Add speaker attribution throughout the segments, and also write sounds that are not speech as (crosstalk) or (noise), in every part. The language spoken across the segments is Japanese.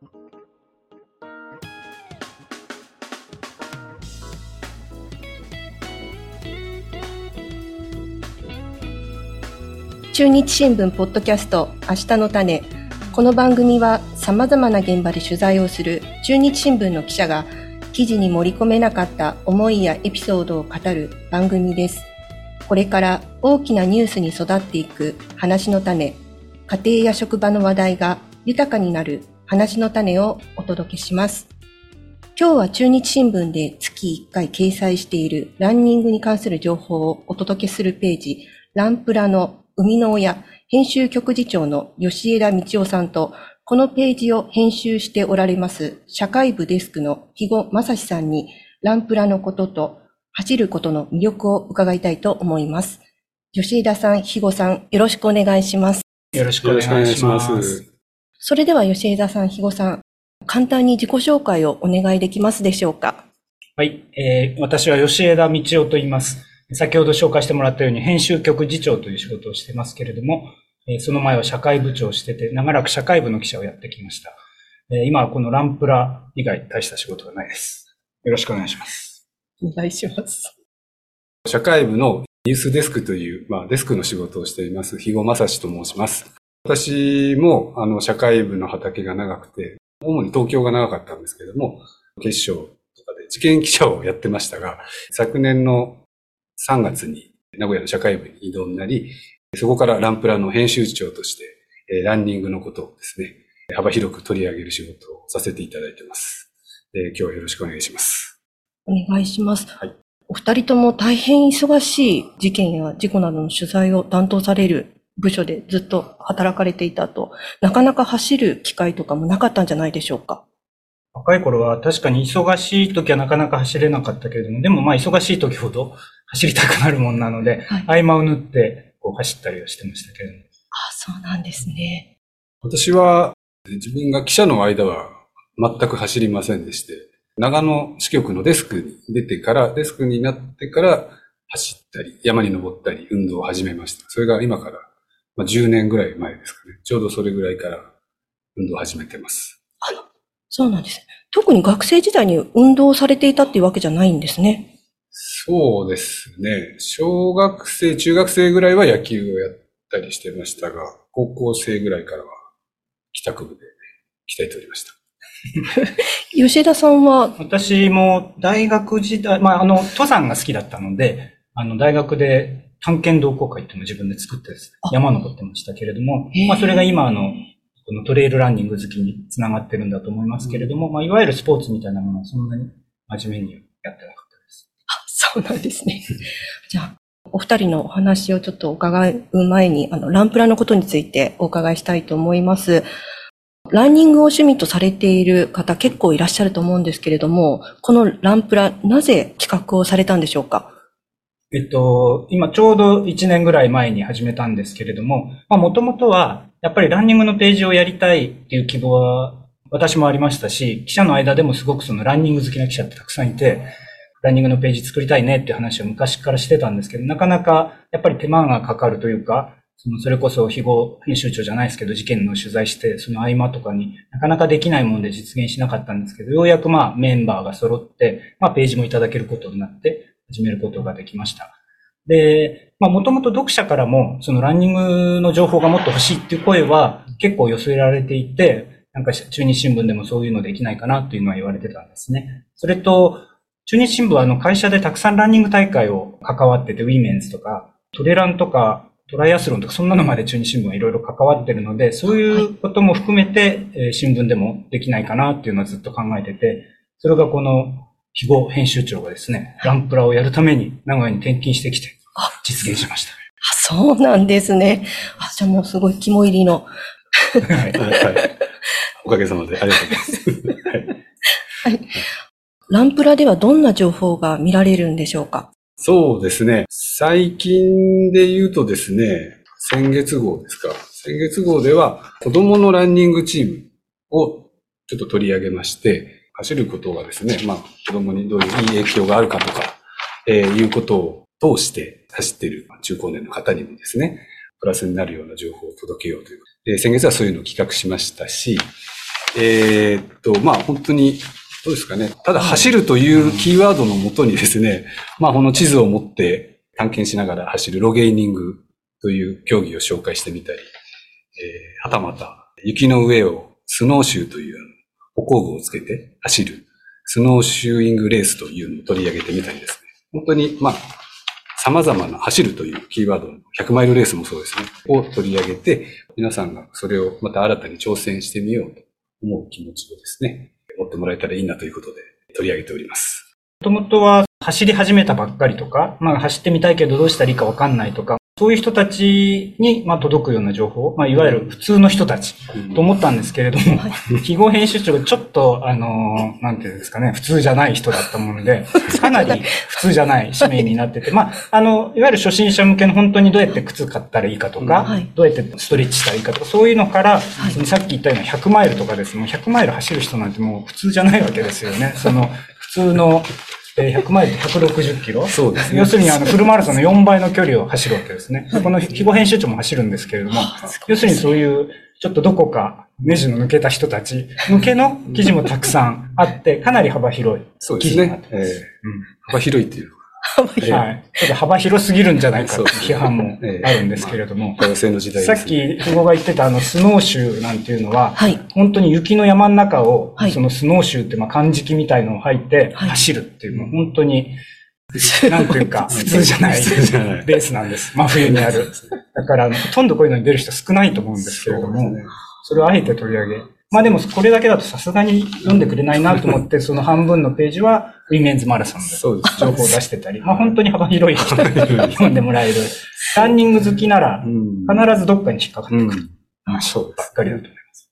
Speaker 1: 中日新聞ポッドキャスト明日の種この番組は様々な現場で取材をする中日新聞の記者が記事に盛り込めなかった思いやエピソードを語る番組です。これから大きなニュースに育っていく話の種、家庭や職場の話題が豊かになる話の種をお届けします。今日は中日新聞で月1回掲載しているランニングに関する情報をお届けするページ、ランプラの生みの親、編集局次長の吉枝道夫さんと、このページを編集しておられます社会部デスクの肥後正史さんに、ランプラのことと走ることの魅力を伺いたいと思います。吉枝さん、肥後さん、よろしくお願いします。
Speaker 2: よろしくお願いします。
Speaker 1: それでは吉枝さん、肥後さん、簡単に自己紹介をお願いできますでしょうか？
Speaker 2: はい、えー、私は吉枝道夫と言います。先ほど紹介してもらったように編集局次長という仕事をしてますけれども、その前は社会部長をしてて、長らく社会部の記者をやってきました。今はこのランプラ以外大した仕事がないです。よろしくお願いします。
Speaker 1: お願いします。
Speaker 3: 社会部のニュースデスクという、まあ、デスクの仕事をしています、肥後正史と申します。私も、あの、社会部の畑が長くて、主に東京が長かったんですけれども、決勝とかで事件記者をやってましたが、昨年の3月に名古屋の社会部に移動になり、そこからランプラの編集長として、ランニングのことをですね、幅広く取り上げる仕事をさせていただいています。今日はよろしくお願いします。
Speaker 1: お願いします。はい、お二人とも大変忙しい事件や事故などの取材を担当される部署でずっと働かれていたと、なかなか走る機会とかもなかったんじゃないでしょうか？
Speaker 2: 若い頃は確かに忙しい時はなかなか走れなかったけれども、でもまあ忙しい時ほど走りたくなるもんなので、はい、合間を縫ってこう走ったりはしてましたけれども。あ
Speaker 1: あ、そうなんですね。
Speaker 3: 私は自分が記者の間は全く走りませんでして、長野支局のデスクに出てから、デスクになってから走ったり、山に登ったり、運動を始めました。それが今から、まあ、10年ぐらい前ですかね。ちょうどそれぐらいから運動を始めてます。
Speaker 1: はい。そうなんです。特に学生時代に運動されていたっていうわけじゃないんですね。
Speaker 3: そうですね。小学生、中学生ぐらいは野球をやったりしてましたが、高校生ぐらいからは帰宅部で鍛えておりました。(laughs)
Speaker 1: 吉田さんは？
Speaker 2: 私も大学時代、まあ、あの、登山が好きだったので、あの、大学で探検同好会っていうのを自分で作ってです山登ってましたけれども、まあ、それが今、あの、このトレイルランニング好きにつながってるんだと思いますけれども、まあ、いわゆるスポーツみたいなものはそんなに真面目にやってなかったです。
Speaker 1: あ、そうなんですね。(laughs) じゃあ、お二人のお話をちょっと伺う前に、あの、ランプラのことについてお伺いしたいと思います。ランニングを趣味とされている方結構いらっしゃると思うんですけれども、このランプラ、なぜ企画をされたんでしょうか？
Speaker 2: えっと、今ちょうど1年ぐらい前に始めたんですけれども、まあもともとは、やっぱりランニングのページをやりたいっていう希望は私もありましたし、記者の間でもすごくそのランニング好きな記者ってたくさんいて、ランニングのページ作りたいねっていう話を昔からしてたんですけど、なかなかやっぱり手間がかかるというか、そのそれこそ非合編集長じゃないですけど、事件の取材して、その合間とかになかなかできないもので実現しなかったんですけど、ようやくまあメンバーが揃って、まあページもいただけることになって始めることができました。で、まあもともと読者からも、そのランニングの情報がもっと欲しいっていう声は結構寄せられていて、なんか中日新聞でもそういうのできないかなっていうのは言われてたんですね。それと、中日新聞はあの会社でたくさんランニング大会を関わってて、ウィメンズとか、トレランとか、トライアスロンとか、そんなのまで中日新聞はいろいろ関わってるので、そういうことも含めて、え新聞でもできないかなっていうのはずっと考えてて、それがこの、非合編集長がですね、ランプラをやるために名古屋に転勤してきて、実現しました。あ、
Speaker 1: そうなんですね。あ、じゃあもうすごい肝入りの。はい、はい。
Speaker 3: おかげさまでありがとうございます。はい。
Speaker 1: はい。ランプラではどんな情報が見られるんでしょうか？
Speaker 3: そうですね。最近で言うとですね、先月号ですか。先月号では子供のランニングチームをちょっと取り上げまして、走ることがですね、まあ子供にどういういい影響があるかとか、えー、いうことを通して走っている中高年の方にもですね、プラスになるような情報を届けようという。で、先月はそういうのを企画しましたし、えーっと、まあ本当に、どうですかね。ただ走るというキーワードのもとにですね、まあこの地図を持って探検しながら走るロゲーニングという競技を紹介してみたり、えー、はたまた雪の上をスノーシューという歩行具をつけて走るスノーシューイングレースというのを取り上げてみたりですね。本当に、まあ、様々な走るというキーワードの100マイルレースもそうですね。を取り上げて、皆さんがそれをまた新たに挑戦してみようと思う気持ちをですね、持ってもらえたらいいなということで取り上げております。
Speaker 2: もともとは走り始めたばっかりとか、まあ走ってみたいけどどうしたらいいかわかんないとか、そういう人たちに、まあ、届くような情報、まあ、いわゆる普通の人たちと思ったんですけれども、記号編集長がちょっと、あのーなんていうんですかね、普通じゃない人だったもので、(laughs) かなり普通じゃない使命になってて、まあ、あの、いわゆる初心者向けの本当にどうやって靴買ったらいいかとか、
Speaker 1: はい
Speaker 2: どうやってストレッチしたらいいかとか、そういうのから、さっき言ったような100マイルとかです。もう100マイル走る人なんてもう普通じゃないわけですよね。その、普通の、えー100マイルで160キロ。
Speaker 3: そうですね。
Speaker 2: 要するにあのフルマラソンの4倍の距離を走るわけですね。この非語編集長も走るんですけれども、要するにそういうちょっとどこかネジの抜けた人たち向けの記事もたくさんあって、かなり幅広い。
Speaker 3: そうですね。
Speaker 2: 記事になって。ます。
Speaker 3: えー。幅広いっていう
Speaker 2: はい。ちょっと幅広すぎるんじゃないかという批判も
Speaker 3: ええ
Speaker 2: あるんですけれども、
Speaker 3: が、多様性の時代
Speaker 2: さっ。き、久保が言ってたあの、スノーシューなんていうのは、
Speaker 1: はい。
Speaker 2: 本当に雪の山の中を、
Speaker 1: はい
Speaker 2: そのスノーシューってまあ漢字機みたいのを履いて
Speaker 1: はい
Speaker 2: 走るっていう、もう本当に、(laughs) なんていうか、普通じゃない
Speaker 3: 普通じゃない
Speaker 2: レースなんです。真冬にある。だから、ほとんどこういうのに出る人少ないと思うんですけれども、
Speaker 3: そ
Speaker 2: れをあえて取り上げ。まあでも、これだけだとさすがに読んでくれないなと思って、(laughs) その半分のページは、ウィメンズマラソンで
Speaker 3: そうです。
Speaker 2: 情報を出してたり、(laughs) まあ本当に幅広い人に (laughs) 読んでもらえる。ランニング好きなら、
Speaker 3: うん
Speaker 2: 必ずどっかに引っかかってくる。
Speaker 3: うん。
Speaker 2: まあそうばっかりだと思います。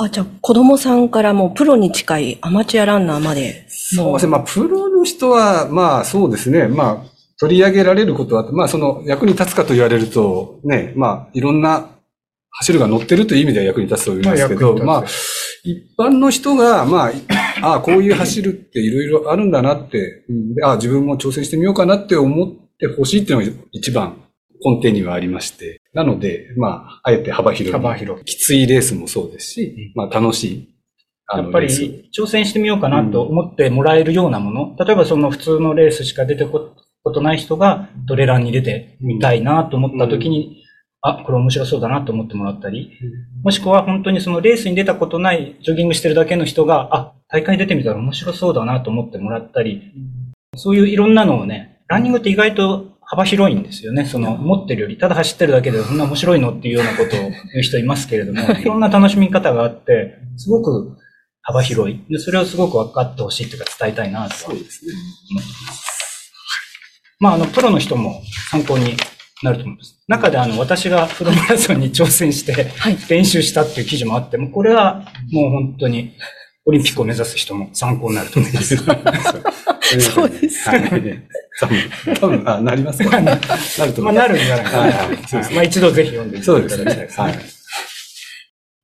Speaker 1: あ、じゃあ子供さんからもうプロに近いアマチュアランナーまで。
Speaker 3: そうですね。まあ、プロの人は、まあ、そうですね。まあ、取り上げられることは、まあ、その、役に立つかと言われると、ね、まあ、いろんな走るが乗ってるという意味では役に立つと思いますけど、まあ一般の人が、まあ、ああ、こういう走るっていろいろあるんだなって、うんでああ、自分も挑戦してみようかなって思ってほしいっていうのが一番根底にはありまして。なので、まあ、あえて幅広い。
Speaker 2: 幅広い
Speaker 3: きついレースもそうですし、まあ、楽しい。あ
Speaker 2: やっぱり挑戦してみようかなと思ってもらえるようなもの、例えばその普通のレースしか出てこことない人がトレランに出てみたいなと思った時に、あ、これ面白そうだなと思ってもらったり、もしくは本当にそのレースに出たことないジョギングしてるだけの人が、あ、大会出てみたら面白そうだなと思ってもらったり、そういういろんなのをね、ランニングって意外と幅広いんですよね。その、持ってるより、ただ走ってるだけでそんな面白いのっていうようなことを言う人いますけれども、いろんな楽しみ方があって、すごく幅広い。で、それをすごく分かってほしいというか伝えたいなとは
Speaker 3: そうですね。
Speaker 2: 思ってます。まあ、あの、プロの人も参考になると思います。中であの、私がフルマラソンに挑戦して
Speaker 1: はい
Speaker 2: 練習したっていう記事もあって、もうこれはもう本当にオリンピックを目指す人も参考になると思います。
Speaker 1: そうです
Speaker 3: はい。多分、多分、あ、なりますかなると
Speaker 2: まあ、
Speaker 3: 思います。
Speaker 2: なるんじゃないかな。
Speaker 3: はいはいそうです
Speaker 2: まあ、一度ぜひ読んでいただ
Speaker 3: そうですね
Speaker 2: きたいです。
Speaker 3: はい。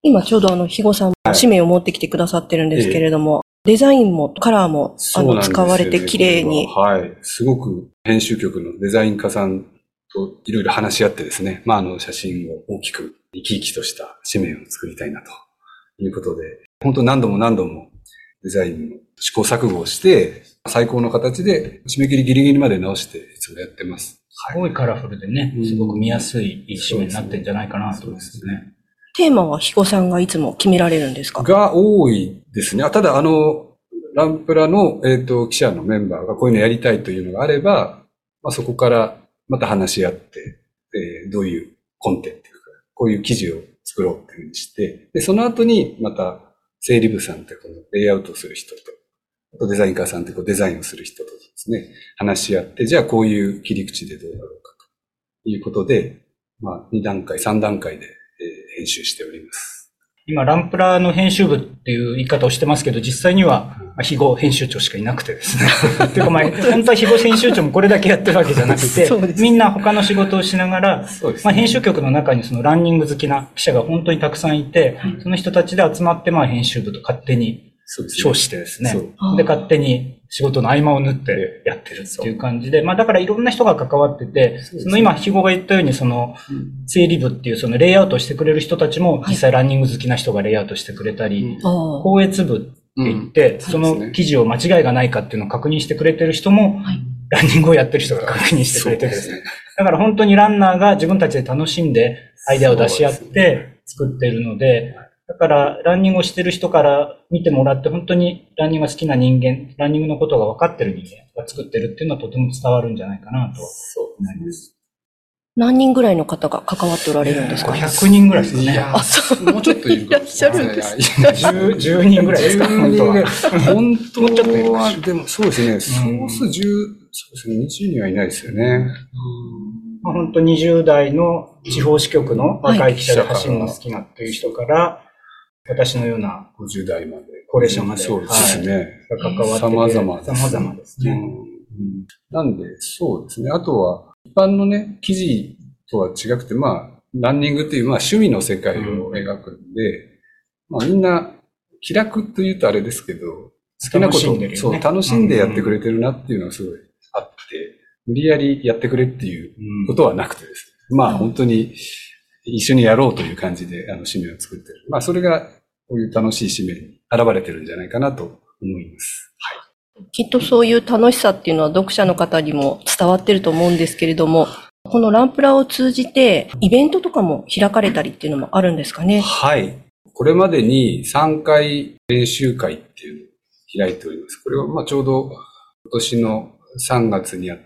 Speaker 1: 今ちょうどあの、ひごさんも紙面を持ってきてくださってるんですけれども、デザインもカラーもあの使われて綺麗に。
Speaker 3: はい。すごく編集局のデザイン家さんといろいろ話し合ってですね、まあ、あの、写真を大きく生き生きとした紙面を作りたいなということで、本当何度も何度もデザインの試行錯誤をして、最高の形で締め切りギリギリまで直していつもやってます。
Speaker 2: すごいカラフルでね
Speaker 3: う、ん
Speaker 2: すごく見やすいいい紙面になってんじゃないかなと思いますね。
Speaker 1: テーマはひごさんがいつも決められるんですか？
Speaker 3: が多いですね。あただ、あの、ランプラの、えっ、と、記者のメンバーがこういうのやりたいというのがあれば、まあ、そこからまた話し合って、えーどういうコンテンツか、こういう記事を作ろうっていうふうにして、で、その後にまた整理部さんってこのレイアウトする人と、あとデザインカーさんってこうデザインをする人とですね、話し合って、じゃあこういう切り口でどうだろうかということで、まあ、2段階、3段階で、えー編集しております。
Speaker 2: 今、ランプラの編集部っていう言い方をしてますけど、実際には、まあ非語編集長しかいなくてですね。(laughs) っていうか、まあ、本当は非語編集長もこれだけやってるわけじゃなくて (laughs) みんな他の仕事をしながら、
Speaker 3: そうです
Speaker 2: まあ、編集局の中にそのランニング好きな記者が本当にたくさんいて、その人たちで集まって、まあ、編集部と勝手に称してですね。で、勝手に仕事の合間を縫ってやってるっていう感じで、まあだからいろんな人が関わってて、その今、肥後が言ったように、その、整理部っていうそのレイアウトしてくれる人たちも、実際ランニング好きな人がレイアウトしてくれたり、高越部って言って、その記事を間違いがないかっていうのを確認してくれてる人も、ランニングをやってる人が確認してくれてる。ですね。だから本当にランナーが自分たちで楽しんでアイデアを出し合って作ってるので、だから、ランニングをしてる人から見てもらって、本当にランニングが好きな人間、ランニングのことが分かってる人間が作ってるっていうのはとても伝わるんじゃないかなと思います。
Speaker 1: 何人ぐらいの方が関わっておられるんですか
Speaker 2: ?100 人ぐらいですかね。
Speaker 1: あ、そ
Speaker 3: う。もうちょっといる
Speaker 1: い。いらっしゃるんです。
Speaker 2: 10, 10人ぐらいですか本当は。
Speaker 3: 本当は、でもそうですね。総数10、そうですね。20人はいないですよね。
Speaker 2: まあ、本当20代の地方支局の若い記者で走るの好きなっていう人から、私のような
Speaker 3: 50代まで。
Speaker 2: 高齢者まで。
Speaker 3: そうですね。
Speaker 2: 関わってて。
Speaker 3: 様々
Speaker 2: です。様々ですね。
Speaker 3: なんで、そうですね。あとは、一般のね、記事とは違くて、まあ、ランニングっていう、まあ、趣味の世界を描くんで、まあ、みんな、気楽と言うとあれですけど、好きなことを、ね、そう、楽しんでやってくれてるなっていうのはすごいあって、無理やりやってくれっていうことはなくてですね。まあ、本当に、一緒にやろうという感じで、あの、使命を作ってる。まあ、それが、こういう楽しい使命に現れてるんじゃないかなと思います。
Speaker 1: はい。きっとそういう楽しさっていうのは読者の方にも伝わってると思うんですけれども、このランプラを通じて、イベントとかも開かれたりっていうのもあるんですかね？
Speaker 3: はい。これまでに3回練習会っていうのを開いております。これはまあちょうど今年の3月にあった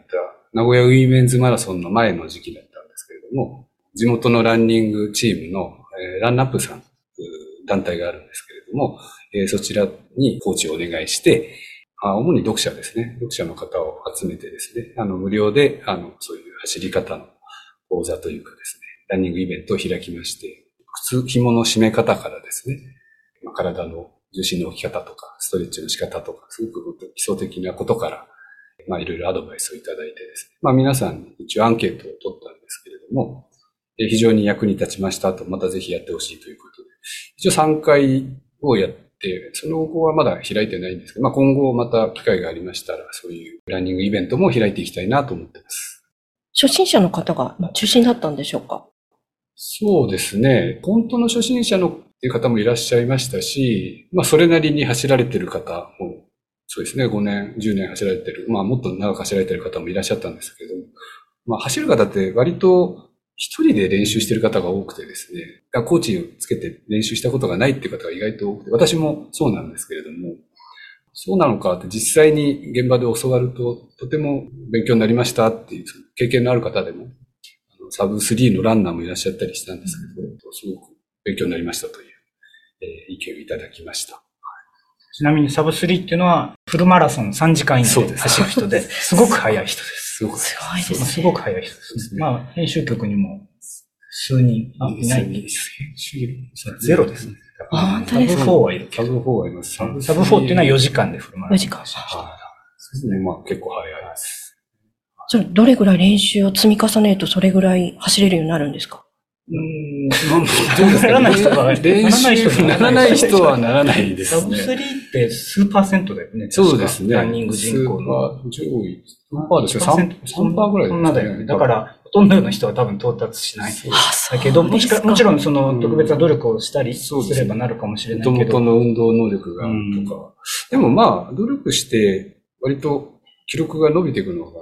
Speaker 3: 名古屋ウィメンズマラソンの前の時期だったんですけれども、地元のランニングチームの、えー、ランナップさん団体があるんですけれども、えー、そちらにコーチをお願いして、あ主に読者ですね。読者の方を集めてですね、あの、無料で、あの、そういう走り方の講座というかですね、ランニングイベントを開きまして、靴、紐の締め方からですね、まあ、体の重心の置き方とか、ストレッチの仕方とか、すごく基礎的なことから、まあ、いろいろアドバイスをいただいてですね、まあ、皆さん一応アンケートを取ったんですけれども、非常に役に立ちましたと、またぜひやってほしいということで、一応3回をやって、その後はまだ開いてないんですけど、まあ、今後また機会がありましたら、そういうランニングイベントも開いていきたいなと思ってます。
Speaker 1: 初心者の方が中心だったんでしょうか？
Speaker 3: そうですね。本当の初心者のっていう方もいらっしゃいましたし、まあ、それなりに走られてる方も、そうですね、5年、10年走られてる、まあ、もっと長く走られてる方もいらっしゃったんですけど、まあ、走る方って割と一人で練習してる方が多くてですね、コーチをつけて練習したことがないっていう方が意外と多くて、私もそうなんですけれども、そうなのかって実際に現場で教わるととても勉強になりましたっていう経験のある方でも、サブ3のランナーもいらっしゃったりしたんですけど、すごく勉強になりましたという、えー、意見をいただきました。
Speaker 2: ちなみにサブ3っていうのはフルマラソン3時間以内で走る人で、(laughs) すごく速い人です。
Speaker 1: すごく。すごいですね。
Speaker 2: すごく早い人ですね。まあ、編集局にも数人、あ、いない編集ゼロですね。
Speaker 1: あ、
Speaker 2: サブ4はいる
Speaker 3: サブ4はいます。サブ
Speaker 2: 4っていうのは4時間でフルマラ
Speaker 1: ソン。4時間。はい。
Speaker 3: そうですね。まあ、結構早いです。
Speaker 1: それ、どれぐらい練習を積み重ねるとそれぐらい走れるようになるんですか？
Speaker 2: うん、ならない人は、
Speaker 3: 練習ならない人はならないですね。
Speaker 2: サブ3って数パーセントだよね。
Speaker 3: そうですね。
Speaker 2: ランニング人口の。
Speaker 3: 上位。何パーですか ?3%, 3ぐらい
Speaker 2: そんなだよね。だから、ほとんどの人は多分到達しない。だけど、もしか、もちろんその特別な努力をしたりすればなるかもしれないけど。
Speaker 3: 元々の運動能力がとか。でもまあ、努力して、割と記録が伸びていくのが、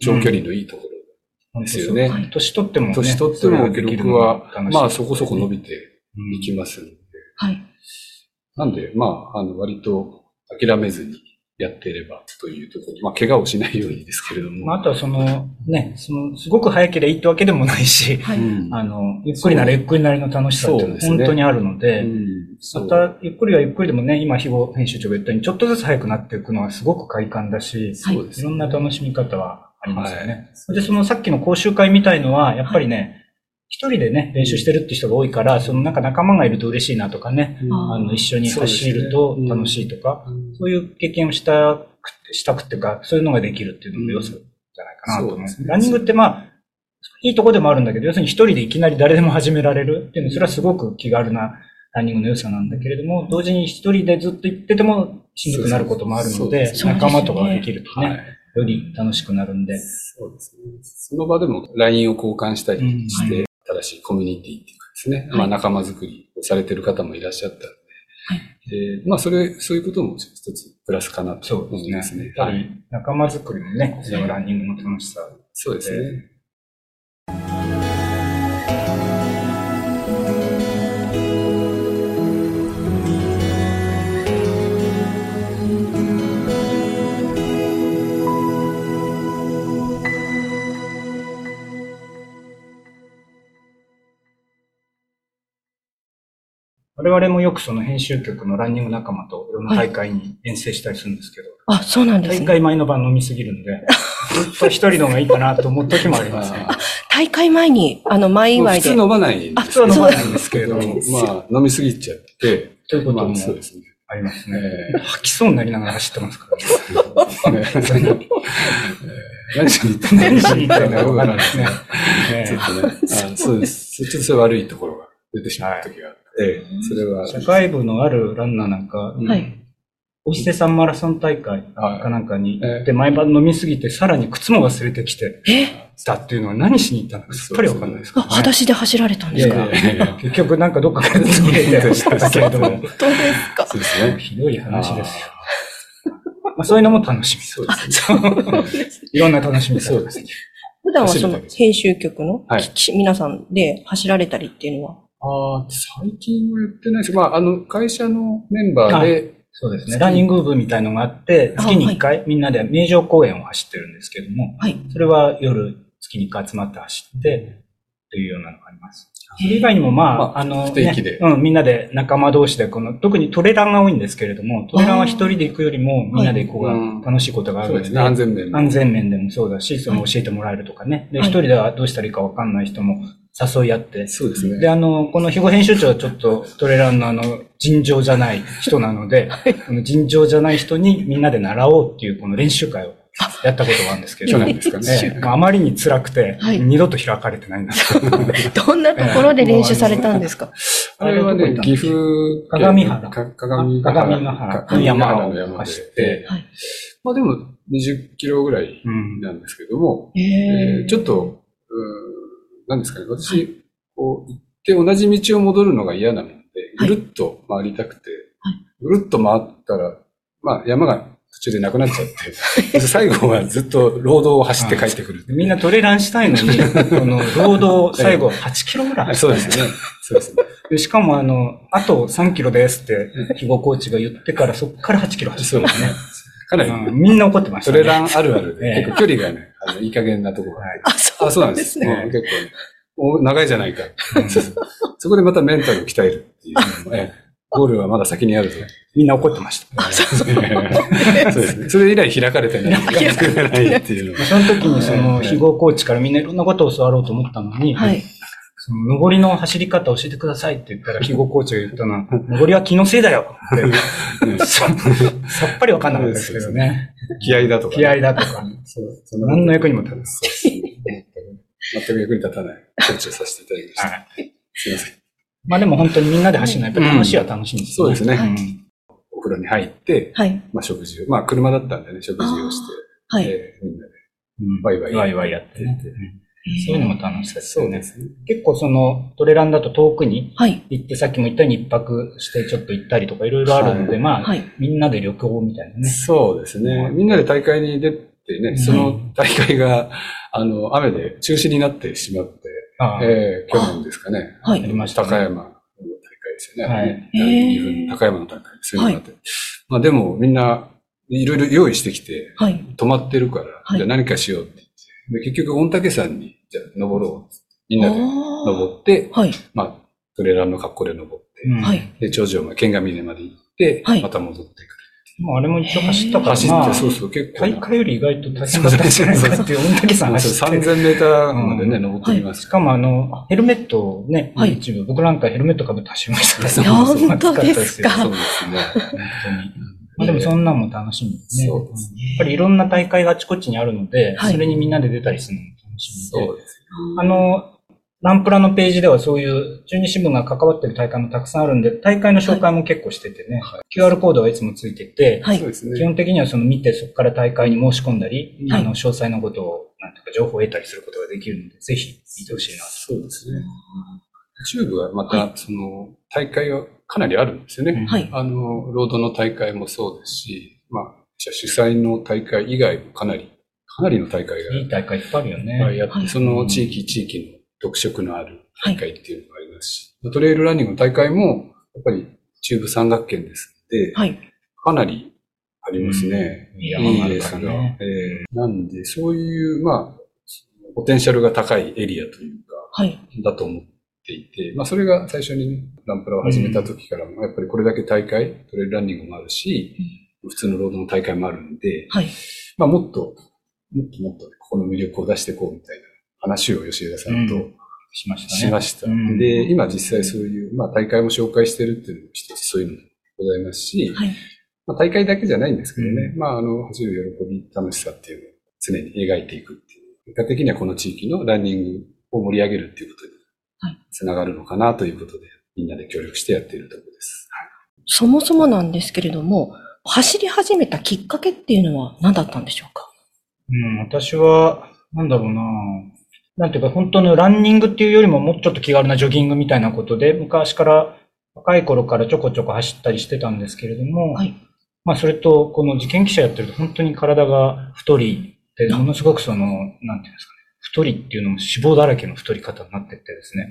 Speaker 3: 長距離のいいところですよね。
Speaker 2: 年取っても、ね、
Speaker 3: 年取っても記録は、まあそこそこ伸びていきますので。
Speaker 1: はい。
Speaker 3: なんで、まあ、あの、割と諦めずにやっていればというところまあ、怪我をしないようにですけれども。
Speaker 2: まあ、あとはその、ね、その、すごく早ければいいってわけでもないし、はい、あの、ゆっくりならゆっくりなりの楽しさって本当にあるので、でねう。ん、また、ゆっくりはゆっくりでもね、今、肥後編集長が言ったように、ちょっとずつ早くなっていくのはすごく快感だし、はい、いろんな楽しみ方はありますよね。はい、で、そのさっきの講習会みたいのは、やっぱりね、一人でね、練習してるって人が多いから、そのなんか仲間がいると嬉しいなとかね、うん、あの、一緒に走ると楽しいとか、そうねうん、そういう経験をしたくて、したくっていうか、そういうのができるっていうのも要素じゃないかなと思います。ランニングってまあ、いいとこでもあるんだけど、要するに一人でいきなり誰でも始められるっていうのは、それはすごく気軽なランニングの良さなんだけれども、同時に一人でずっと行っててもしんどくなることもあるので、仲間とかができるとね、より楽しくなるんで。
Speaker 3: そうですね。その場でも LINE を交換したりして、
Speaker 2: うん
Speaker 3: 新しいコミュニティっていうかですね、
Speaker 1: はい
Speaker 3: まあ仲間づくりをされてる方もいらっしゃったんで、でまあそれ、そういうことも一つプラスかなと思いますすね。
Speaker 2: ね。やっぱ
Speaker 3: はい。
Speaker 2: り仲間づくりもね、そのランニングの楽しさ。
Speaker 3: そうですね。
Speaker 2: 我々もよくその編集局のランニング仲間といろんな大会に遠征したりするんですけど、
Speaker 1: あ、そうなんですね。
Speaker 2: 大会前の晩飲みすぎるんで、ずっと一人の方がいいかなと思う時もありますね。
Speaker 3: あ (laughs)
Speaker 1: 大会前に、あの、前祝いで。
Speaker 3: 普通飲まないんです
Speaker 1: あ
Speaker 2: 普通は飲まないんですけれども、
Speaker 3: まあ飲みすぎちゃって、
Speaker 2: ということも
Speaker 3: まあそうですね。
Speaker 2: ありますね。
Speaker 3: え
Speaker 2: 吐きそうになりながら走ってますからね。
Speaker 3: ね (laughs) 何しに行った
Speaker 2: 何しに行ったんだかわかんないですね。
Speaker 3: ちょっとね、あそうです。ちょっとそれ悪いところが出てしまう時があって、それは、
Speaker 2: 社会部のあるランナーなんか、
Speaker 1: はい。
Speaker 2: お伊勢さんマラソン大会
Speaker 3: はい
Speaker 2: かなんかに行っ
Speaker 3: え
Speaker 2: て、毎晩飲みすぎて、さらに靴も忘れてきて、
Speaker 1: え？
Speaker 2: たっていうのは何しに行ったのかさっぱりわかんないですか？ね。
Speaker 1: 裸足で走られたんですか？
Speaker 2: 結局なんかどっかからつけてたけれども、(laughs)
Speaker 1: 本当ですか？
Speaker 3: そうですね。
Speaker 2: ひどい話ですよ。まあそういうのも楽しみ。
Speaker 3: そうですね。
Speaker 2: そういろんな楽しみがありますね。
Speaker 1: 普段はその編集局の
Speaker 3: はい
Speaker 1: き皆さんで走られたりっていうのは？
Speaker 3: ああ、最近はやってないです。まあ、あの、会社のメンバーで、
Speaker 2: そうですね。ランニング部みたいのがあって、
Speaker 1: あ
Speaker 2: 月に1回みんなで名城公園を走ってるんですけども、
Speaker 1: はい。
Speaker 2: それは夜月に1回集まって走って、というようなのがあります。それ以外にもまあ、
Speaker 3: まあ
Speaker 2: あの、ねうん、みんなで仲間同士で、この、特にトレランが多いんですけれども、トレランは一人で行くよりもみんなで行こう
Speaker 3: うん
Speaker 2: が楽しいことがあるので、
Speaker 3: そうですね、安全面も。
Speaker 2: 安全面でもそうだし、その教えてもらえるとかね。で、
Speaker 1: はい
Speaker 2: 一人ではどうしたらいいかわかんない人も誘い合って。
Speaker 3: そうですね。
Speaker 2: で、あの、この肥後編集長はちょっとトレランのあの、尋常じゃない人なので、(laughs) この尋常じゃない人にみんなで習おうっていうこの練習会をやったことがあるんですけど、
Speaker 3: 去年ですかね。
Speaker 2: ええまああまりに辛くて、
Speaker 1: はい。
Speaker 2: 二度と開かれてないんですけど、(laughs)
Speaker 1: どんなところで練習されたんですか？(laughs)
Speaker 3: あれはね、岐阜県、
Speaker 2: 鏡原。
Speaker 3: か鏡
Speaker 2: 鏡
Speaker 3: 原。
Speaker 2: ヶ原山を
Speaker 3: 原の山
Speaker 2: 走っ
Speaker 3: で。
Speaker 2: て、
Speaker 1: はい。
Speaker 3: まあでも20キロぐらい
Speaker 2: うん
Speaker 3: なんですけども、
Speaker 1: え
Speaker 3: えーちょっと、うーんなんですかね、私、こう、行って同じ道を戻るのが嫌なので、ぐるっと回りたくて、
Speaker 1: はい。
Speaker 3: ぐるっと回ったら、まあ山が途中でなくなっちゃって、最後はずっとロードを走って帰ってくる。
Speaker 2: みんなトレランしたいのに、(laughs) この、ロードを最後8キロぐらい
Speaker 3: はい
Speaker 2: 走った
Speaker 3: そうですね。そうですね。
Speaker 2: でしかもあの、あと3キロですって、肥後コーチが言ってから、そこから8キロ走ったんですね。
Speaker 3: かなり、
Speaker 2: うんみんな怒ってましたね。
Speaker 3: トレランあるあるで、
Speaker 2: ええ
Speaker 3: 結構距離がね、あの、いい加減なところが。
Speaker 2: はい
Speaker 1: あ、そ
Speaker 3: あ、そう
Speaker 1: う
Speaker 3: な
Speaker 1: んんですすね。
Speaker 3: うん結構ね、お長いじゃないか。(laughs) そこでまたメンタルを鍛えるっていうのも、ええゴールはまだ先にあるぞ。
Speaker 2: みんな怒ってました。(laughs)
Speaker 3: そうですね。それ以来開かれてない。開かれてないっていうのが。
Speaker 2: その時にその、肥後コーチからみんないろんなことを教わろうと思ったのに、
Speaker 1: はい。
Speaker 2: その上りの走り方教えてくださいって言ったら、肥後コーチが言ったのは、(laughs) 上りは気のせいだよってささっぱりわかんなかったですけどね。
Speaker 3: 気合だとかね。
Speaker 2: 気合だとか、
Speaker 3: そうそんな
Speaker 2: 何の役にも立たず。
Speaker 3: そうですね全く役に立たないコーチをさせていただきました。
Speaker 2: はい。
Speaker 3: すいません。
Speaker 2: まあでも本当にみんなで走るのはやっぱり楽しいは楽しいんですよね。
Speaker 3: そうですね
Speaker 2: ん
Speaker 3: お風呂に入って、
Speaker 1: はい。
Speaker 3: まあ食事を、まあ車だったんでね、食事をして、
Speaker 1: はい。
Speaker 3: えーみんなで。
Speaker 2: うん
Speaker 3: ワイワイ
Speaker 2: ワイワイやってて。うんそういうのも楽しいですよね。
Speaker 3: すね。
Speaker 2: 結構そのトレランだと遠くに
Speaker 1: はい。
Speaker 2: 行って、さっきも言ったように一泊してちょっと行ったりとかいろいろあるので、
Speaker 3: はい
Speaker 2: まあ、
Speaker 1: はい
Speaker 2: みんなで旅行みたいなね。
Speaker 3: そうですね。みんなで大会に出てね、その大会が、あの、雨で中止になってしまって、えー去年ですかね。
Speaker 1: はい
Speaker 2: ありましたね
Speaker 3: 高山の大会ですよね。
Speaker 2: はい
Speaker 3: 高山の大会ですよね。まあでもみんないろいろ用意してきて、
Speaker 1: はい。
Speaker 3: 止まってるから、
Speaker 1: はい
Speaker 3: じゃあ何かしようって。で結局、御嶽山に、じゃあ登ろうって。みんなで登って、
Speaker 1: はい。
Speaker 3: まあ、トレーラーの格好で登って、
Speaker 2: うん
Speaker 1: はい。
Speaker 3: で、頂上まで、剣ヶ峰まで行って、
Speaker 1: はい
Speaker 3: また戻ってくる。
Speaker 2: もうあれも一応走ったから、
Speaker 3: 走って、
Speaker 2: まあ
Speaker 3: そうそう、結構な。
Speaker 2: 大会より意外と大変だったんじゃないかっていう、御嶽山
Speaker 3: まあ
Speaker 2: 走って。
Speaker 3: 3000メーターまでね、
Speaker 2: うん
Speaker 3: 登ってみます
Speaker 2: しかもあの、ヘルメットをね、
Speaker 1: はい
Speaker 2: 一部、僕なんかヘルメットかぶって走りました
Speaker 3: い
Speaker 2: から
Speaker 3: や (laughs)
Speaker 1: 本当ですか？
Speaker 3: そうですね。
Speaker 2: 本当に。まあでもそんなんも楽しみですね。
Speaker 3: そうです
Speaker 2: んやっぱりいろんな大会があちこちにあるので、
Speaker 1: はい
Speaker 2: それにみんなで出たりするのも楽しみで。
Speaker 3: そうです。
Speaker 2: あの、ランプラのページではそういう中日新聞が関わってる大会もたくさんあるんで、大会の紹介も結構しててね、
Speaker 3: はい
Speaker 2: QR コードはいつもついてて、
Speaker 1: はい。
Speaker 2: 基本的にはその見てそこから大会に申し込んだり、
Speaker 1: はい
Speaker 2: あの、詳細のことを、なんていうか情報を得たりすることができるので、ぜひ見てほしいなと。
Speaker 3: そうですね。中部はまた、その、大会がかなりあるんですよね。
Speaker 1: はい。
Speaker 3: あの、ロードの大会もそうですし、まあ、じゃあ主催の大会以外もかなり、かなりの大会が
Speaker 2: いい大会いっぱいあるよね。
Speaker 3: いって、
Speaker 1: はい
Speaker 3: その地域地域の特色のある大会っていうのがありますし、トレイルランニングの大会も、やっぱり中部山岳圏ですので、
Speaker 1: はい。
Speaker 3: かなりありますね。
Speaker 2: うんいい山がある
Speaker 3: レースが。
Speaker 2: からね。
Speaker 3: ええなんで、そういう、まあ、ポテンシャルが高いエリアというか、
Speaker 1: はい。
Speaker 3: だと思っていて、まあそれが最初にねランプラを始めた時からも、やっぱりこれだけ大会、トレイルランニングもあるし、普通のロードの大会もあるんで、
Speaker 1: はい。
Speaker 3: まあもっと、もっともっとねここの魅力を出していこうみたいな話を吉枝さんと
Speaker 2: うんしましたね。
Speaker 3: しました。
Speaker 2: うん
Speaker 3: で、今実際そういう、まあ大会も紹介してるっていうのも一つそういうのもございますし、
Speaker 1: はい。
Speaker 3: まあ大会だけじゃないんですけどね、
Speaker 2: う
Speaker 3: まああの、走る喜び、楽しさっていうのを常に描いていくっていう。結果的にはこの地域のランニングを盛り上げるっていうことに
Speaker 1: はい
Speaker 3: つながるのかなということで、みんなで協力してやっているところです。
Speaker 1: そもそもなんですけれども、走り始めたきっかけっていうのは何だったんでしょうか？
Speaker 2: うん、私は、なんだろうな。なんていうか、本当のランニングっていうよりももうちょっと気軽なジョギングみたいなことで、昔から、若い頃からちょこちょこ走ったりしてたんですけれども、
Speaker 1: はい。
Speaker 2: まあそれと、この受験記者やってると本当に体が太りで、ものすごくその、なんていうんですかね、太りっていうのも脂肪だらけの太り方になってってですね、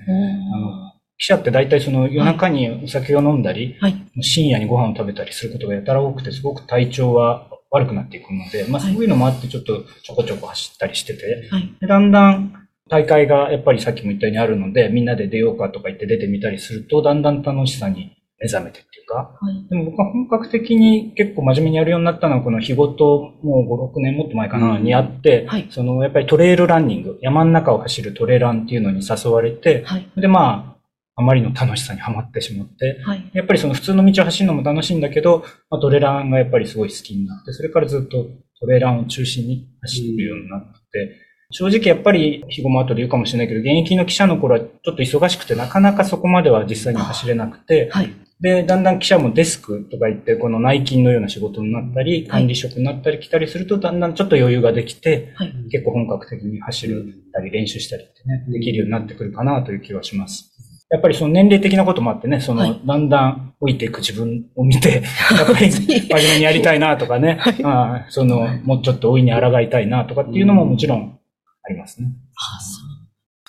Speaker 2: あの、記者って大体その夜中にお酒を飲んだり、
Speaker 1: はい。
Speaker 2: 深夜にご飯を食べたりすることがやたら多くて、すごく体調は悪くなっていくので、まあ
Speaker 1: はい
Speaker 2: そういうのもあってちょっとちょこちょこ走ったりしてて、
Speaker 1: はい。
Speaker 2: でだんだん大会がやっぱりさっきも言ったようにあるので、みんなで出ようかとか言って出てみたりすると、だんだん楽しさに目覚めてっていうか、
Speaker 1: はい。
Speaker 2: でも僕は本格的に結構真面目にやるようになったのは、この日ごと、もう5、6年もっと前かな、
Speaker 3: うん
Speaker 2: にあって、
Speaker 1: はい
Speaker 2: そのやっぱりトレイルランニング、山の中を走るトレランっていうのに誘われて、
Speaker 1: はい。
Speaker 2: でまあ、あまりの楽しさにはまってしまって、
Speaker 1: はい。
Speaker 2: やっぱりその普通の道を走るのも楽しいんだけど、まあ、トレランがやっぱりすごい好きになって、それからずっとトレランを中心に走るようになって、正直やっぱり、日後も後で言うかもしれないけど、現役の記者の頃はちょっと忙しくて、なかなかそこまでは実際に走れなくて、
Speaker 1: はい。
Speaker 2: で、だんだん記者もデスクとか言って、この内勤のような仕事になったり、管理職になったり来たりすると、だんだんちょっと余裕ができて、
Speaker 1: はい。
Speaker 2: 結構本格的に走るたり練習したりってね、できるようになってくるかなという気はします。やっぱりその年齢的なこともあってね、そ
Speaker 1: はい。
Speaker 2: の、だんだん老いていく自分を見て、(laughs) やっぱり真面目にやりたいなとかね、ああその、もうちょっと老いに抗いたいなとかっていうのももちろんありますね。
Speaker 1: あ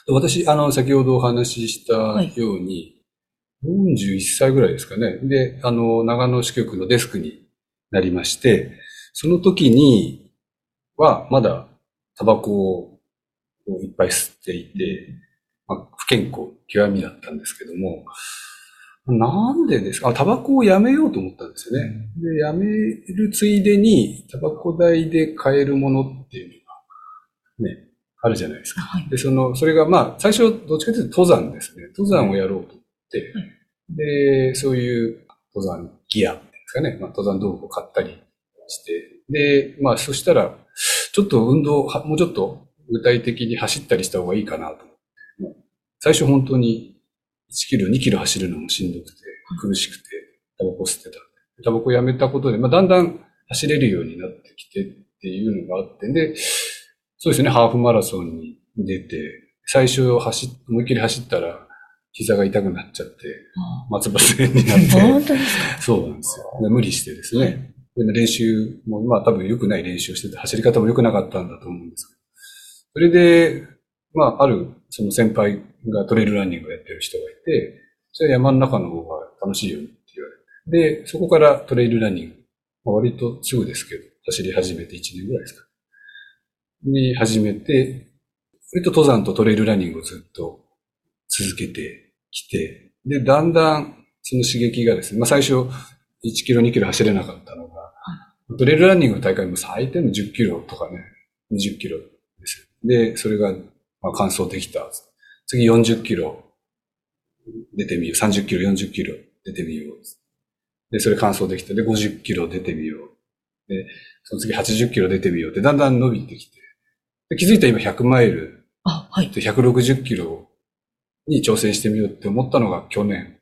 Speaker 1: そ
Speaker 3: 私、あの、先ほどお話ししたように、41歳ぐらいですかね。で、あの、長野支局のデスクになりまして、その時には、まだタバコをいっぱい吸っていて、まあ、不健康極みだったんですけども、なんでですか？あ、タバコをやめようと思ったんですよね。で、やめるついでに、タバコ代で買えるものっていうのが、ね、あるじゃないですか。
Speaker 1: はい。
Speaker 3: で、その、それがまあ、最初、どっちかというと登山ですね。登山をやろうと思って、で、そういう登山ギアですかね。まあ、登山道具を買ったりして、で、まあ、そしたら、ちょっと運動、はもうちょっと具体的に走ったりした方がいいかなと。最初本当に1キロ、2キロ走るのもしんどくて、苦しくて、タバコ吸ってた。タバコやめたことで、まあ、だんだん走れるようになってきてっていうのがあって、で、そうですね、ハーフマラソンに出て、最初走っ、思いっきり走ったら、膝が痛くなっちゃって、松葉杖になって、そうなんですよ。で無理してですね。で練習も、まあ多分良くない練習をしてて、走り方も良くなかったんだと思うんですけど。それで、まあある、その先輩がトレイルランニングをやってる人がいて、それは山の中の方が楽しいよって言われて。で、そこからトレイルランニング、まあ、割とすぐですけど、走り始めて1年ぐらいですか。に始めて、割と登山とトレイルランニングをずっと続けてきて、で、だんだんその刺激がですね、まあ最初1キロ2キロ走れなかったのが、トレイルランニングの大会も最低の10キロとかね、20キロです。で、それがまあ完走できた。次40キロ出てみよう。30キロ、40キロ出てみよう。で、それ完走できた。で、50キロ出てみよう。で、その次80キロ出てみようってだんだん伸びてきて。で気づいたら今100マイル
Speaker 1: あ、はい。
Speaker 3: で160キロに挑戦してみようって思ったのが去年、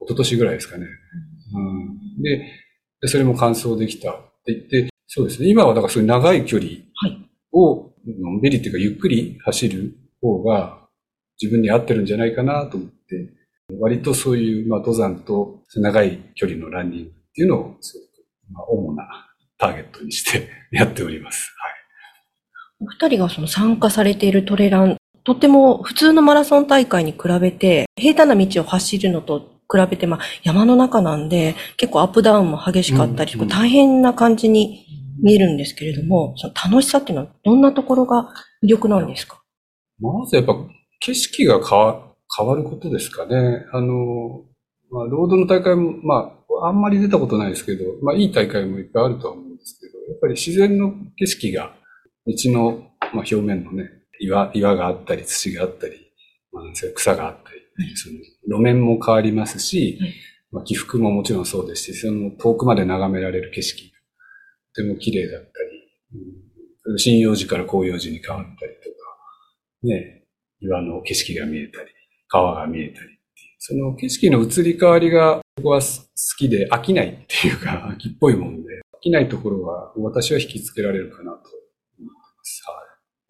Speaker 3: 一昨年ぐらいですかね。うん、でで、それも完走できたって言って、そうですね。今はだからそういう長い距離
Speaker 1: はい。
Speaker 3: を、のんびりっていうかゆっくり走る方が自分に合ってるんじゃないかなと思って、割とそういう、まあ、登山と長い距離のランニングっていうのを、すごく、まあ、主なターゲットにしてやっております。
Speaker 1: お二人がその参加されているトレラン、とても普通のマラソン大会に比べて、平坦な道を走るのと比べて、まあ山の中なんで、結構アップダウンも激しかったり、
Speaker 3: うんうん
Speaker 1: 大変な感じに見えるんですけれども、その楽しさっていうのはどんなところが魅力なんですか？
Speaker 3: まずやっぱ景色が変わ変わることですかね。あの、まあ、ロードの大会も、まあ、あんまり出たことないですけど、まあ、いい大会もいっぱいあるとは思うんですけど、やっぱり自然の景色が、道の、まあ、表面のね、岩、岩があったり、土があったり、まあ、草があったり、その路面も変わりますし、
Speaker 1: はい
Speaker 3: まあ、起伏ももちろんそうですし、その遠くまで眺められる景色がとても綺麗だったり、うん、針葉樹から紅葉樹に変わったりとか、ね、岩の景色が見えたり、川が見えたりっていう、その景色の移り変わりが僕は好きで飽きないっていうか、飽きっぽいもんで、飽きないところは私は引きつけられるかなと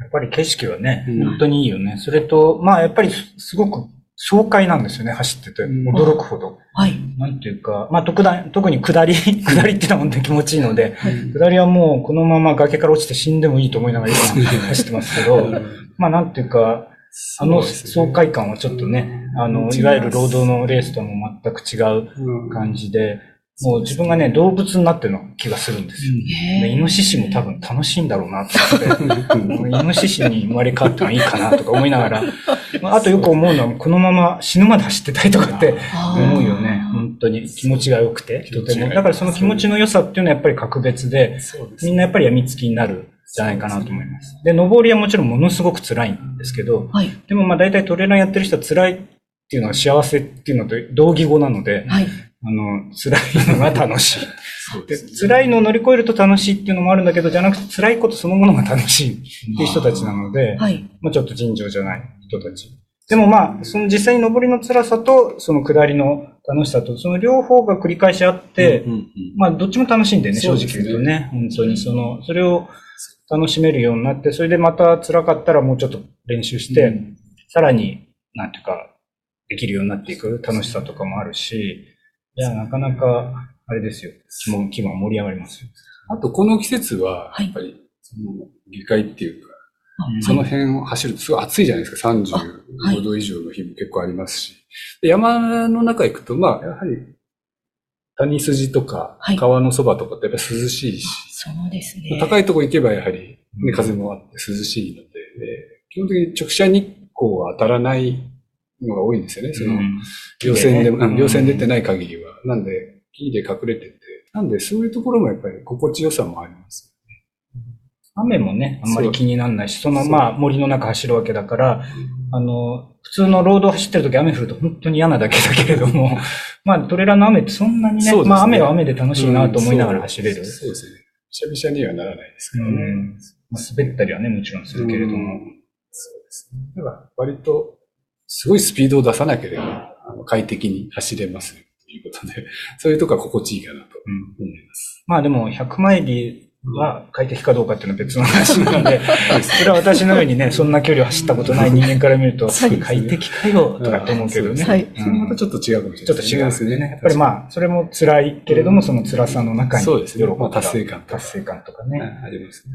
Speaker 3: っ
Speaker 2: ぱり景色はね、
Speaker 3: うん
Speaker 2: 本当にいいよね。それと、まあやっぱりすすごく爽快なんですよね、走ってて。
Speaker 3: うん
Speaker 2: 驚くほど。
Speaker 1: はい。
Speaker 2: なんていうか、まあ特段特に下り、(laughs) 下りってのは本当に気持ちいいので、
Speaker 3: はい
Speaker 2: 下りはもうこのまま崖から落ちて死んでもいいと思いながら今走ってますけど、まあなんていうか、あの爽快感はちょっとね、あの、いわゆる労働のレースとも全く違う
Speaker 3: うん
Speaker 2: 感じで、もう自分がね、動物になってるの気がするんですよ。でイノシシも多分楽しいんだろうなって思って、イノシシに生まれ変わったのはいいかなとか思いながら、(laughs) まああとよく思うのは、このまま死ぬまで走ってたいとかって思うよね。本当に気持ちが良くて、とても。だからその気持ちの良さっていうのはやっぱり格別で、みんなやっぱり病みつきになるんじゃないかなと思います。で、登りはもちろんものすごく辛いんですけど、
Speaker 1: はい。
Speaker 2: でもまあ大体トレーラーやってる人は辛いっていうのは幸せっていうのと同義語なので、
Speaker 1: はい。
Speaker 2: あの、辛いのが楽しい。で
Speaker 3: そうです
Speaker 2: 辛いのを乗り越えると楽しいっていうのもあるんだけど、じゃなくて辛いことそのものが楽しいっていう人たちなので、
Speaker 1: はい。
Speaker 2: まあちょっと尋常じゃない人たち。でもまあ、その実際に登りの辛さと、その下りの楽しさと、その両方が繰り返しあって、
Speaker 3: うんうんうん
Speaker 2: まあどっちも楽しいんでね、正直言うとね。本当にその、それを楽しめるようになって、それでまた辛かったらもうちょっと練習して、
Speaker 3: うん
Speaker 2: さらに、なんていうか、できるようになっていく楽しさとかもあるし、いや、なかなか、あれですよ。気も気分盛り上がりますよ。
Speaker 3: あと、この季節は、
Speaker 1: はい
Speaker 3: やっぱり、その、議会っていうか、
Speaker 2: うん
Speaker 3: その辺を走るとすごい暑いじゃないですか。
Speaker 1: はい
Speaker 3: 35度以上の日も結構ありますし。で山の中行くと、まあ、やはり、谷筋とか
Speaker 1: はい、
Speaker 3: 川のそばとかってやっぱ涼しいし、
Speaker 1: そうですね。
Speaker 3: 高いとこ行けばやはり、ね
Speaker 2: うん
Speaker 3: 風もあって涼しいので、で基本的に直射日光は当たらないのが多いんですよね。その、
Speaker 2: うん
Speaker 3: 稜線で、
Speaker 2: うん
Speaker 3: うん稜線出てない限りは。なんで、木で隠れてて。なんで、そういうところもやっぱり心地よさもあります。
Speaker 2: 雨もね、あんまり気にならないし、そのまあ森の中走るわけだから、あの、普通のロード走ってる時雨降ると本当に嫌なだけだけれども、(laughs) まあトレーラーの雨ってそんなにね、
Speaker 3: そうですね
Speaker 2: まあ雨は雨で楽しいなと思いながら走れる。
Speaker 3: うんそうそうですね。びしゃびしゃにはならないですからね。
Speaker 2: うんまあ、滑ったりはね、もちろんするけれども。
Speaker 3: うんそうですね。だから、割と、すごいスピードを出さなければ、あの快適に走れますよということで、(laughs) そういうとこは心地いいかなと
Speaker 2: うん。
Speaker 3: 思います。
Speaker 2: まあでも、100マイリは快適かどうかっていうのは別の話なので、(laughs) それは私のようにね、そんな距離を走ったことない人間から見ると、(laughs)
Speaker 1: はい
Speaker 2: 快適かよとかって思うけどね。
Speaker 1: はい。
Speaker 3: またちょっと違うかもしれない。
Speaker 2: ちょっと違うんですね。やっぱりまあ、それも辛いけれども、その辛さの中に、
Speaker 3: そうですね。
Speaker 2: 喜びが
Speaker 3: まあ達成感とか。
Speaker 2: 達成感とか
Speaker 3: ね。
Speaker 2: ね、
Speaker 3: ありますね。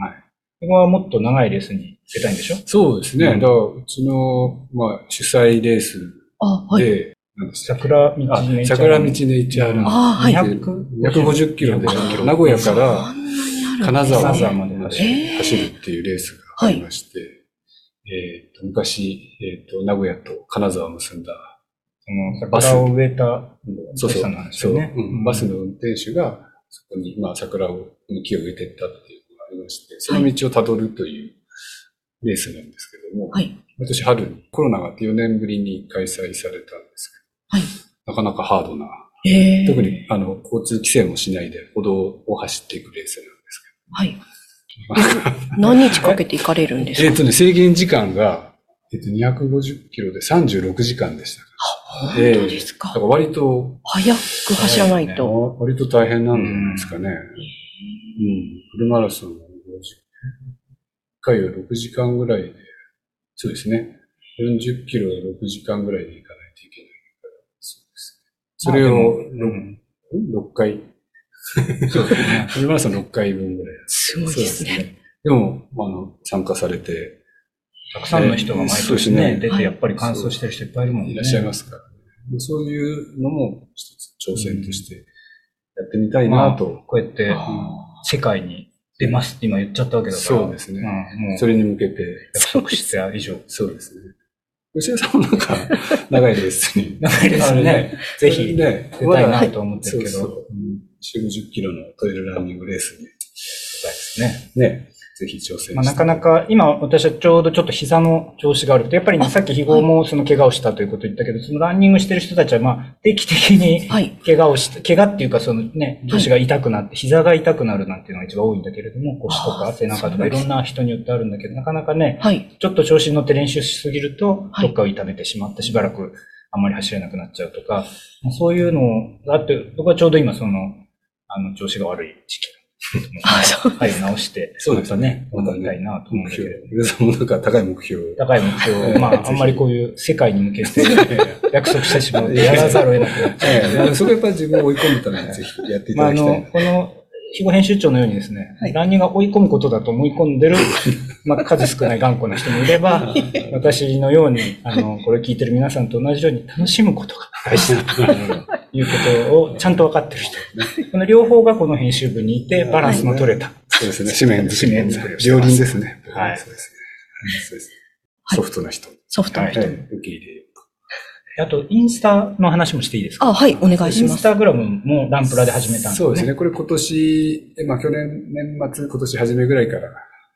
Speaker 3: はい
Speaker 2: ここはもっと長いレースに出たいんでしょ？
Speaker 3: そうですね。
Speaker 2: うん。
Speaker 3: だから、うちの、まあ、主催レース
Speaker 1: あ、はい。
Speaker 2: 桜道
Speaker 3: あ
Speaker 2: ネイチャー
Speaker 3: 桜道ネイチャーラン
Speaker 1: あはい。
Speaker 2: 200
Speaker 3: 150キロで、
Speaker 2: 150キロ。
Speaker 3: 名古屋から金沢まで走
Speaker 2: まで走る
Speaker 1: へー。
Speaker 3: 走るっていうレースがありまして、えーと昔、えーと、名古屋と金沢を結んだ、
Speaker 2: その桜を植えた、
Speaker 3: そうそう。バスの運転手が、そこに、まあ、桜を、木を植えてったっていうのがありまして、その道をたどるというレースなんですけども、
Speaker 1: はい。
Speaker 3: 毎年春にコロナがあって4年ぶりに開催されたんです
Speaker 1: はい。
Speaker 3: けど、なかなかハードな、
Speaker 1: えー
Speaker 3: 特に、あの、交通規制もしないで歩道を走っていくレースなんです
Speaker 1: はい。(laughs) 何日かけて行かれるんですか？
Speaker 3: けど。えっ、とね、制限時間が、えっと、250キロで36時間でしたか
Speaker 1: 本当ですか？
Speaker 3: だから割と、
Speaker 1: 早く走らないと。
Speaker 3: 割と大変なんじゃないですかね。うん。フルマラソンの50 1回は6時間ぐらいで、そうですね。40キロを6時間ぐらいで行かないといけないから、そうですね。それを6、6回。
Speaker 2: そうですね。
Speaker 3: フルマラソン6回分ぐらい。
Speaker 1: すごいですね。
Speaker 3: そうですね。でも、あの、参加されて、
Speaker 2: たくさんの人が毎
Speaker 3: そうです
Speaker 2: 年ね、
Speaker 3: ね
Speaker 2: 出てやっぱり完走してる人いっぱいいるもんね。
Speaker 3: いらっしゃいますから、ね。そういうのも一つ挑戦としてやってみたい
Speaker 2: まあ
Speaker 3: なと。
Speaker 2: こうやって世界に出ますって今言っちゃったわけだから。
Speaker 3: そうですね。
Speaker 2: うん、もう
Speaker 3: それに向けて。
Speaker 2: 約束して以上。
Speaker 3: そうですね。吉田さんもなんか、(laughs) 長いレースに。
Speaker 2: 長いですね。(laughs) ぜひ、
Speaker 3: ね、
Speaker 2: 出たいなと思ってるけど。
Speaker 3: そうそううん、4、50キロのトイレランニングレースに。
Speaker 2: 出たいですね。
Speaker 3: ね。ぜひ挑戦して。
Speaker 2: まあ、なかなか、今私はちょうどちょっと膝の調子が悪くて、やっぱり、ね、さっき肥後もその怪我をしたということを言ったけど、そのランニングしてる人たちは、まあ、定期的に
Speaker 1: はい。
Speaker 2: 怪我をして、怪我っていうかそのね、調子が痛くなって、膝が痛くなるなんていうのが一番多いんだけれども、腰とか背中とかいろんな人によってあるんだけど、なかなかね、
Speaker 1: はい。
Speaker 2: ちょっと調子に乗って練習しすぎると、
Speaker 1: はい
Speaker 2: どっかを痛めてしまって、しばらくあんまり走れなくなっちゃうとか、まあそういうのがあって、僕はちょうど今その、あの、調子が悪い時期
Speaker 1: あ、そう。
Speaker 2: はい、直して、
Speaker 3: そうですね
Speaker 2: またいなと思うん
Speaker 3: 目
Speaker 2: だけれど
Speaker 3: 標。。吉田さんもなんか高い目標を。
Speaker 2: 高い目標を、(laughs) まあ、あんまりこういう世界に向けて (laughs) 約束してしまうとやらざるを得なくなっちゃう。
Speaker 3: ええそこはやっぱり自分を追い込むためにぜひやってい
Speaker 2: まあ、あの、
Speaker 3: ただきたいな。
Speaker 2: この、肥後編集長のようにですね、
Speaker 1: はい
Speaker 2: ランニングが追い込むことだと思い込んでる、まあ、数少ない頑固な人もいれば、(laughs) 私のように、あの、これ聞いてる皆さんと同じように楽しむことが大事だということをちゃんと分かってる人。この両方がこの編集部にいて、バランスの取れた。
Speaker 3: そうですね。紙面
Speaker 2: 紙面作りをして
Speaker 3: 両
Speaker 2: ます
Speaker 3: 輪ですね。
Speaker 2: はい
Speaker 3: そうですね。そうですね
Speaker 1: はい
Speaker 3: ソフトな人。
Speaker 1: ソフトの人。
Speaker 3: はい受け入れる。
Speaker 2: あと、インスタの話もしていいですか？
Speaker 1: あ、はい、お願いし
Speaker 2: イン
Speaker 1: ます。
Speaker 2: スタグラムもランプラで始めたんですよね。
Speaker 3: そうですね。これ今年、えまあ去年、年末、今年初めぐらいから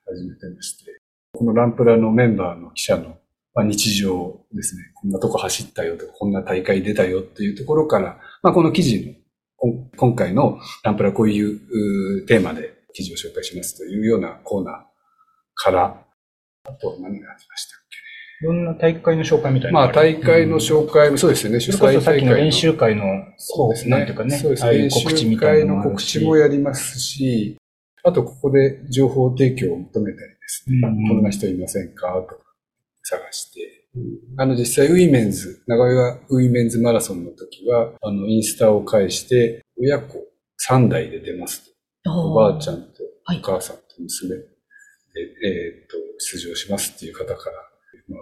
Speaker 3: 始めてまして、このランプラのメンバーの記者の、まあ、日常ですね。こんなとこ走ったよとか、こんな大会出たよっていうところから、まあこの記事の、今回のランプラこういうテーマで記事を紹介しますというようなコーナーから、あと何がありましたっ
Speaker 2: いろんな大会の紹介みたいなのがる
Speaker 3: 大会の紹介もそうですよね。主
Speaker 2: それこそさっ
Speaker 3: 催大会の
Speaker 2: きの練習会の、
Speaker 3: そうですね。
Speaker 2: なんていうかね、
Speaker 3: そうですね。
Speaker 2: 告知みたいなの
Speaker 3: 告知もやりますし、あとここで情報提供を求めたりですね。
Speaker 2: うん
Speaker 3: こんな人いませんか？とか探して。あの実際ウィメンズ、名古屋ウィメンズマラソンの時は、あのインスタを介して、親子3代で出ますと。おばあちゃ
Speaker 1: ん。
Speaker 3: んと
Speaker 1: はい
Speaker 3: お母さんと娘で、えーっと、出場しますっていう方から、まあ、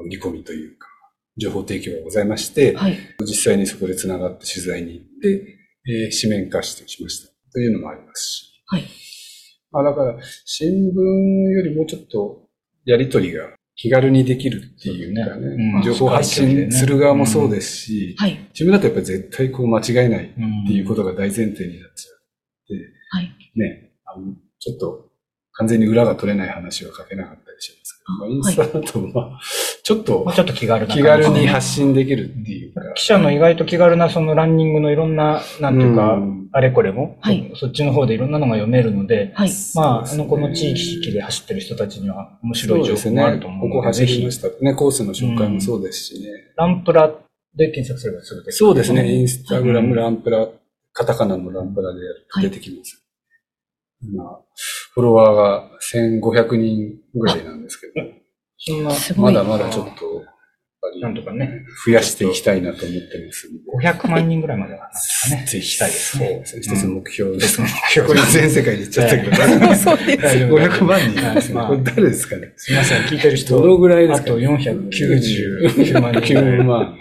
Speaker 3: 売り込みというか、情報提供がございまして、
Speaker 1: はい。
Speaker 3: 実際にそこで繋がって取材に行って、えー紙面化してしました。というのもありますし。
Speaker 1: はい。
Speaker 3: まあだから、新聞よりもうちょっとやりとりが気軽にできるっていうか
Speaker 2: ね
Speaker 3: ね、
Speaker 2: うん
Speaker 3: 情報発信する側もそうですし、
Speaker 1: はい。
Speaker 3: 自分だとやっぱり絶対こう間違えないっ
Speaker 2: って
Speaker 3: いうことが大前提になっちゃって、
Speaker 1: はい。
Speaker 3: ね、あのちょっと完全に裏が取れない話は書けなかったりしますけど、まあ、インスタだとまあ、ちょっと
Speaker 2: ちょっと気軽な
Speaker 3: 気軽に発信できるっていうか、
Speaker 2: 記者の意外と気軽なそのランニングのいろんな、なんていうか
Speaker 3: うん、
Speaker 2: あれこれも、
Speaker 1: はい
Speaker 2: そっちの方でいろんなのが読めるので、
Speaker 1: はい。
Speaker 2: まあ、あの、この地域で走ってる人たちには面白い情
Speaker 3: そうですね
Speaker 2: 報もあると。思う
Speaker 3: ここ
Speaker 2: ので、ぜひ
Speaker 3: 走りま、した。ね、コースの紹介もそうですしね。
Speaker 2: ランプラで検索すればすぐ出てくる
Speaker 3: そうですね。インスタグラム
Speaker 2: うん
Speaker 3: ランプラ、カタカナのランプラでやると
Speaker 1: はい
Speaker 3: 出てきます。今、フォロワーが1500人ぐらいなんですけど、(laughs)
Speaker 2: そんな。
Speaker 3: まだまだちょっと、
Speaker 2: なんとかね、
Speaker 3: 増やしていきたいなと思ってますんで。
Speaker 2: 500万人ぐらいまでは、なんですかね。
Speaker 3: ぜひ
Speaker 2: したいです
Speaker 3: そう
Speaker 2: ね。
Speaker 3: ですね。一つの目標です。
Speaker 2: 目
Speaker 3: これ全世界で言っちゃったけど、
Speaker 1: そうです。
Speaker 2: 大丈夫
Speaker 3: 500万人ですね。
Speaker 2: まあ
Speaker 3: これ誰ですかね？
Speaker 2: すみません、聞いてる人、
Speaker 3: どのぐらいですか
Speaker 2: あと499万人ぐらい。
Speaker 3: 9万。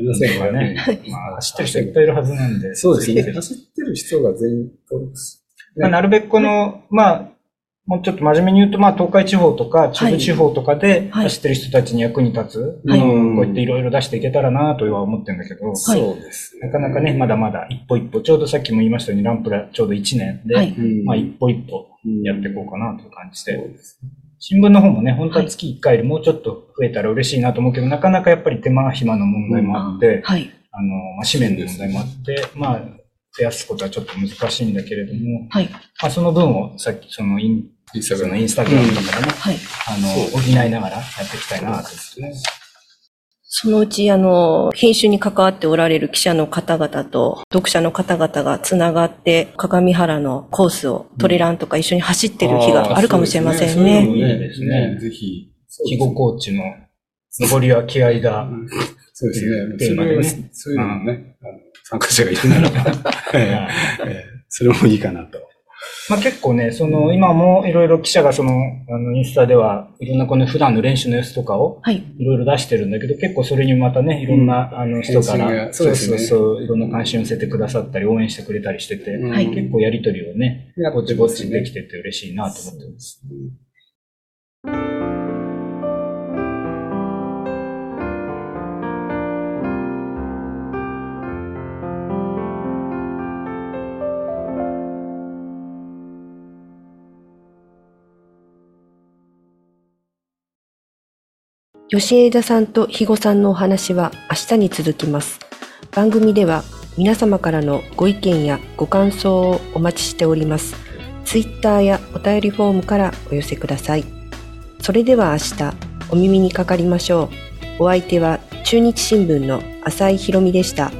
Speaker 3: 7500
Speaker 2: はね、まあ、走ってる人いっぱいいるはずなんで。
Speaker 3: そうですね。
Speaker 2: ぜひ
Speaker 3: 走ってる人が全員登録す
Speaker 2: まあ、なるべくこの、まあ、もうちょっと真面目に言うと、まあ、東海地方とか中部地方とかで
Speaker 1: はい。
Speaker 2: 走ってる人たちに役に立つ、
Speaker 1: はい。
Speaker 2: うんこうやっていろいろ出していけたらなとは思ってるんだけど、
Speaker 1: はい。
Speaker 3: そうですね。
Speaker 2: なかなかね、まだまだ一歩一歩、ちょうどさっきも言いましたように、ランプラちょうど1年で、
Speaker 1: はい。
Speaker 3: うん。
Speaker 2: まあ、一歩一歩
Speaker 3: うん
Speaker 2: やっていこうかなという感じで、
Speaker 3: そうですね
Speaker 2: 新聞の方もね、本当は月1回よりもうちょっと増えたら嬉しいなと思うけど、なかなかやっぱり手間暇の問題もあって、
Speaker 1: はい。
Speaker 2: あの、まあ、紙面の問題もあって、まあ、増やすことはちょっと難しいんだけれども、
Speaker 1: はい。
Speaker 2: まあ、その分をさっきそのイン、
Speaker 3: インスタグラム
Speaker 2: そのインスタグラムとかでね、
Speaker 1: はい。
Speaker 2: あの、補いながらやっていきたいなと。
Speaker 3: ですね。
Speaker 1: そのうち、あの、編集に関わっておられる記者の方々と読者の方々がつながって、鏡原のコースをトレランとか一緒に走ってる日があるかもしれません
Speaker 3: そう
Speaker 1: ね。
Speaker 3: いうの
Speaker 2: いいですね
Speaker 3: ぜひ。
Speaker 2: 肥後コーチの、登りは気合だ。
Speaker 3: そうですね。
Speaker 2: テーマでね
Speaker 3: そういうのもね、あの参加者がいるならば、(laughs) それもいいかなと。
Speaker 2: まあ結構ね、その、今もいろいろ記者がその、あの、インスタでは、いろんなこの普段の練習の様子とかを、
Speaker 1: はい。
Speaker 2: いろいろ出してるんだけど、結構それにまたね、いろんな、あの人から、
Speaker 3: そうですね
Speaker 2: そうそう、いろんな関心を寄せてくださったり、応援してくれたりしてて、
Speaker 3: うん
Speaker 1: はい
Speaker 2: 結構やりとりをね、
Speaker 3: や
Speaker 2: ぼちぼちできてて嬉しいなと思ってます。
Speaker 1: 吉枝さんと肥後さんのお話は明日に続きます。番組では皆様からのご意見やご感想をお待ちしております。ツイッターやお便りフォームからお寄せください。それでは明日お耳にかかりましょう。お相手は中日新聞の浅井博美でした。